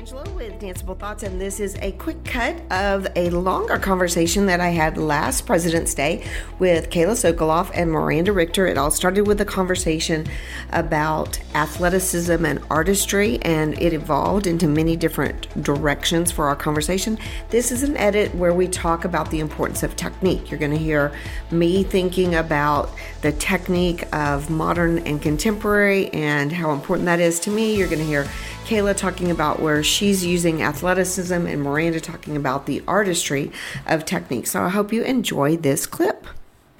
Angela with Danceable Thoughts, and this is a quick cut of a longer conversation that I had last President's Day with Kayla Sokoloff and Miranda Richter. It all started with a conversation about athleticism and artistry, and it evolved into many different directions for our conversation. This is an edit where we talk about the importance of technique. You're going to hear me thinking about the technique of modern and contemporary and how important that is to me. You're going to hear Kayla talking about where she's using athleticism and Miranda talking about the artistry of technique. So I hope you enjoy this clip.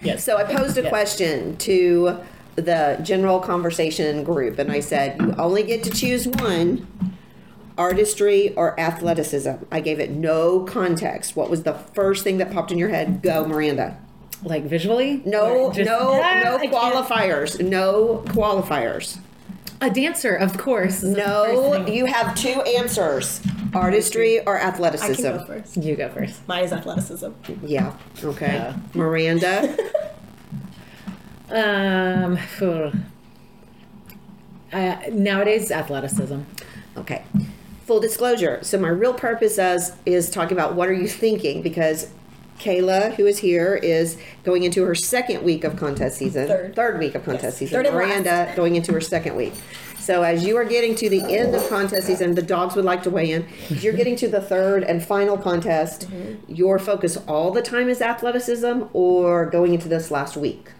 Yes. So I posed a question to the general conversation group and I said, you only get to choose one artistry or athleticism. I gave it no context. What was the first thing that popped in your head? Go, Miranda. Like visually? No, just- no, Ah, no qualifiers. No qualifiers. A dancer, of course. is the first No, you have two answers artistry or I athleticism. can go first. You go first. Mine is athleticism. Yeah, okay. Yeah. Miranda, Um, phew. uh, nowadays, athleticism. okay. Full disclosure. So, my real purpose is, is talking about what are you thinking because Kayla, who is here, is going into her second week of contest season. Third. week of contest Yes, season. third and Miranda last. going into her second week. So as you are getting to the end of contest season, the dogs would like to weigh in. As you're getting to the third and final contest, Mm-hmm. your focus all the time is athleticism or going into this last week?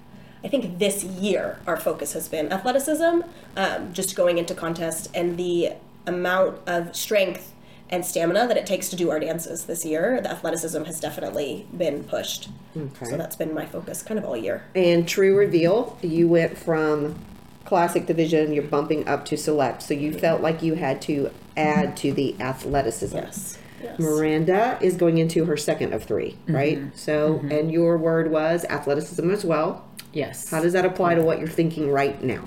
I think this year our focus has been athleticism, um, just going into contest, and the amount of strength and stamina that it takes to do our dances this year. The athleticism has definitely been pushed. So that's been my focus kind of all year. And true reveal, you went from classic division, you're bumping up to select. So you felt like you had to add to the athleticism. Yes. Yes. Miranda is going into her second of 3 mm-hmm. right? So, mm-hmm. and your word was athleticism as well. Yes. How does that apply to what you're thinking right now?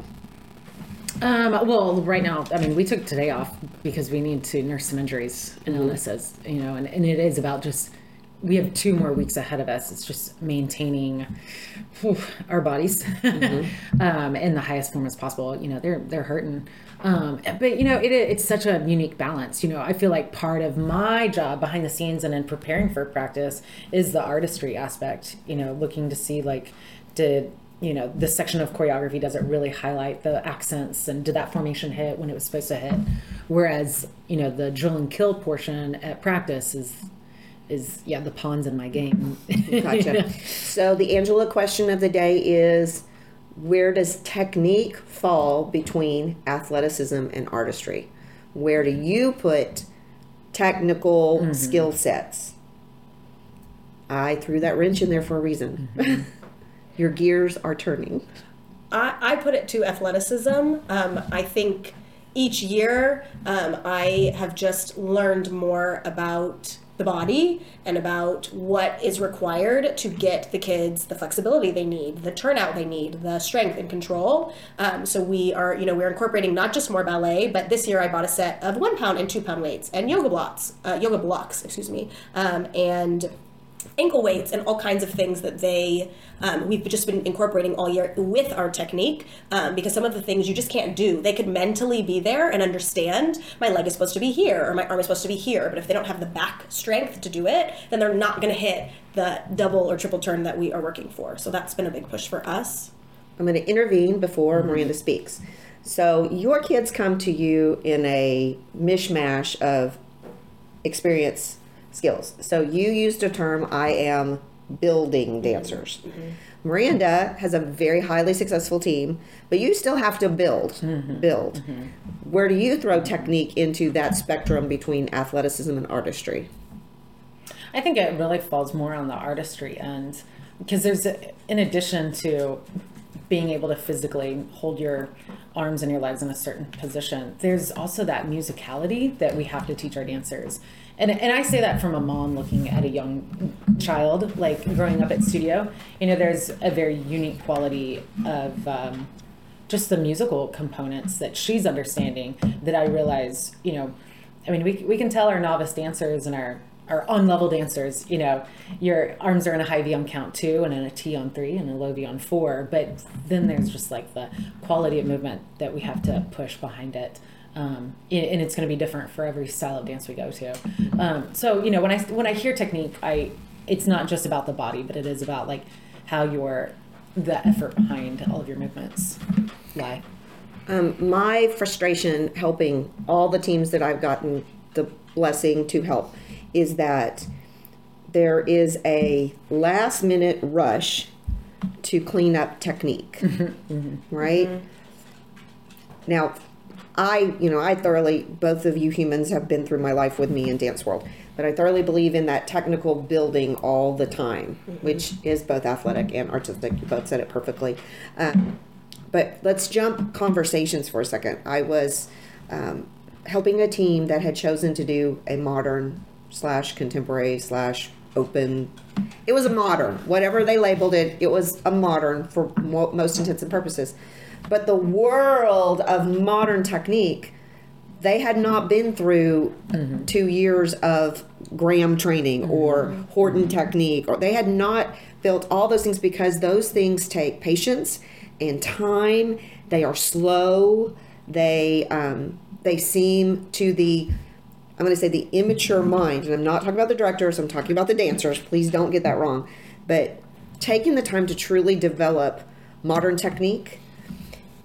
Um, well, right now, I mean, we took today off because we need to nurse some injuries and illnesses, you know, and, and it is about just, we have two more weeks ahead of us. It's just maintaining whew, our bodies um, in the highest form as possible. You know, they're, they're hurting. Um, but you know, it, it's such a unique balance. You know, I feel like part of my job behind the scenes and in preparing for practice is the artistry aspect, you know, looking to see like, did you know this section of choreography does it really highlight the accents and did that formation hit when it was supposed to hit whereas you know the drill and kill portion at practice is is yeah the pawns in my game Gotcha. so the Angela question of the day is where does technique fall between athleticism and artistry? Where do you put technical mm-hmm. skill sets? I threw that wrench in there for a reason. Mm-hmm. Your gears are turning. I, I put it to athleticism. Um, I think each year um, I have just learned more about the body and about what is required to get the kids the flexibility they need, the turnout they need, the strength and control. Um, so we are, you know, we're incorporating not just more ballet, but this year I bought a set of one pound and two pound weights and yoga blocks, uh, yoga blocks, excuse me, um, and ankle weights and all kinds of things that they um, we've just been incorporating all year with our technique um, because some of the things you just can't do. They could mentally be there and understand my leg is supposed to be here or my arm is supposed to be here but if they don't have the back strength to do it then they're not going to hit the double or triple turn that we are working for. So that's been a big push for us. I'm going to intervene before Miranda speaks. So, your kids come to you in a mishmash of experience skills. So, you used a term, I am building mm-hmm. dancers. Miranda has a very highly successful team, but you still have to build. Mm-hmm. Build. Mm-hmm. Where do you throw technique into that spectrum between athleticism and artistry? I think it really falls more on the artistry end because there's, a, in addition to being able to physically hold your arms and your legs in a certain position, there's also that musicality that we have to teach our dancers. And, and I say that from a mom looking at a young child, like growing up at studio. You know, there's a very unique quality of um, just the musical components that she's understanding that I realize, you know, I mean, we, we can tell our novice dancers and our, our on-level dancers, you know, your arms are in a high V on count two and in a T on three and a low V on four. But then there's just like the quality of movement that we have to push behind it. Um, and it's going to be different for every style of dance we go to. Um, so you know when I when I hear technique, I it's not just about the body, but it is about like how your the effort behind all of your movements lie. Um, my frustration helping all the teams that I've gotten the blessing to help is that there is a last minute rush to clean up technique, right? Now, I, you know, I thoroughly, both of you humans have been through my life with me in Dance World, but I thoroughly believe in that technical building all the time, which is both athletic and artistic. You both said it perfectly. Um, but let's jump conversations for a second. I was um, helping a team that had chosen to do a modern slash contemporary slash open. It was a modern, whatever they labeled it. It was a modern for mo- most intents and purposes. But the world of modern technique, they had not been through two years of Graham training or Horton technique, or they had not built all those things because those things take patience and time. They are slow. They um, they seem to the I'm going to say the immature mind, and I'm not talking about the directors. I'm talking about the dancers. Please don't get that wrong. But taking the time to truly develop modern technique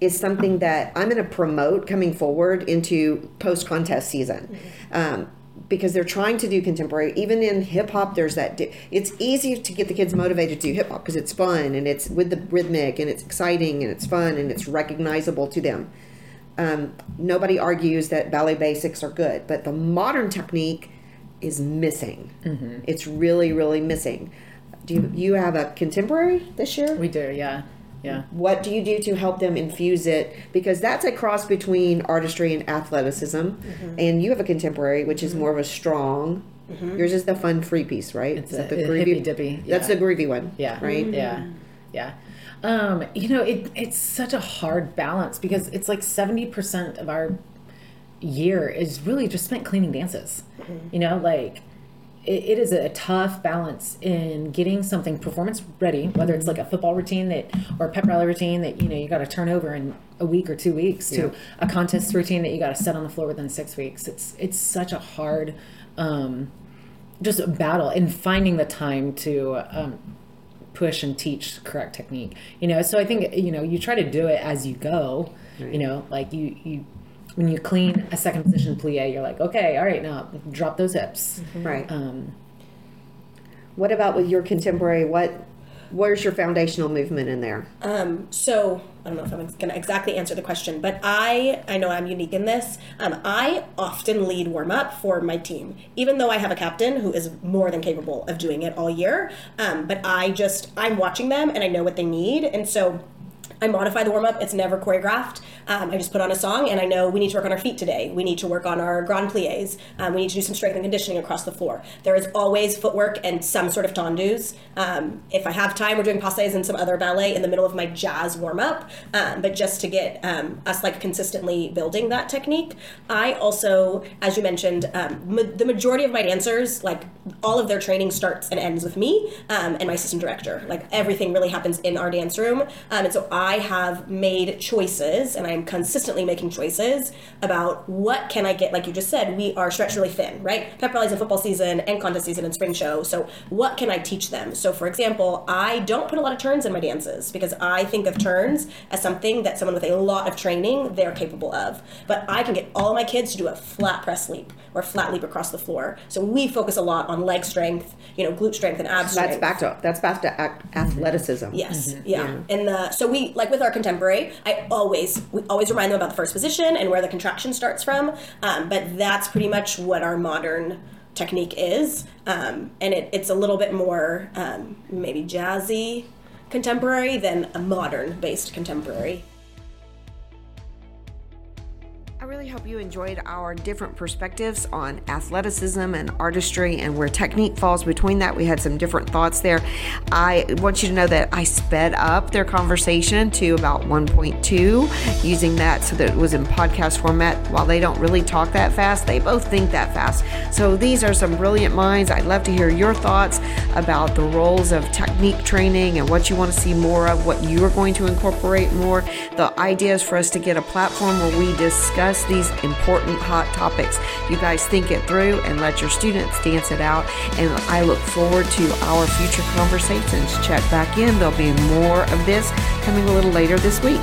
is something that I'm going to promote coming forward into post contest season. Um, because they're trying to do contemporary. Even in hip hop, there's that. Di- it's easy to get the kids motivated to do hip hop because it's fun and it's with the rhythmic and it's exciting and it's fun and it's recognizable to them. Um, nobody argues that ballet basics are good, but the modern technique is missing. It's really, really missing. Do you, you have a contemporary this year? We do, yeah, yeah. what do you do to help them infuse it? Because that's a cross between artistry and athleticism. Mm-hmm. And you have a contemporary which is mm-hmm. more of a strong. Mm-hmm. Yours is the fun free piece right? It's a- the groovy hippy-dippy, that's the groovy one Yeah. right? Yeah. Yeah. Um, you know, it, it's such a hard balance because it's like 70% of our year is really just spent cleaning dances. You know, like it, it is a tough balance in getting something performance ready, whether it's like a football routine that or a pep rally routine that you know you got to turn over in a week or two weeks to a contest routine that you got to set on the floor within six weeks. It's it's such a hard um, just a battle in finding the time to um, push and teach correct technique you know? So i think you know you try to do it as you go you know? Like you you when you clean a second position plie you're like okay all right now drop those hips right um, what about with your contemporary what where's your foundational movement in there Um, so I don't know if I'm going to exactly answer the question, but I I know I'm unique in this. Um, I often lead warm up for my team, even though I have a captain who is more than capable of doing it all year. Um, but I just I'm watching them and I know what they need, and so. I modify the warm up. It's never choreographed. Um, I just put on a song, and I know we need to work on our feet today. We need to work on our grand plies. Um, we need to do some strength and conditioning across the floor. There is always footwork and some sort of tendus. Um, if I have time, we're doing passes and some other ballet in the middle of my jazz warm up. Um, but just to get um, us like consistently building that technique, I also, as you mentioned, um, ma- the majority of my dancers, like all of their training starts and ends with me um, and my assistant director. Like everything really happens in our dance room, um, and so I have made choices, and I'm consistently making choices about what can I get. Like you just said, we are stretched really thin, right? Pep rallies in football season and contest season and spring show. So what can I teach them? So for example, I don't put a lot of turns in my dances because I think of turns as something that someone with a lot of training they're capable of. But I can get all my kids to do a flat press leap or flat leap across the floor. So we focus a lot on leg strength, you know, glute strength and ab that's back to that's back to ac- athleticism Yes, yeah. And the so we like with our contemporary, I always we always remind them about the first position and where the contraction starts from. Um, but that's pretty much what our modern technique is, um, and it, it's a little bit more um, maybe jazzy contemporary than a modern based contemporary. Really hope you enjoyed our different perspectives on athleticism and artistry and where technique falls between that. We had some different thoughts there. I want you to know that I sped up their conversation to about 1.2 using that so that it was in podcast format. While they don't really talk that fast, they both think that fast. So these are some brilliant minds. I'd love to hear your thoughts about the roles of technique training and what you want to see more of, what you are going to incorporate more, the ideas for us to get a platform where we discuss discuss these important hot topics. You guys think it through and let your students dance it out. And I look forward to our future conversations. Check back in. There'll be more of this coming a little later this week.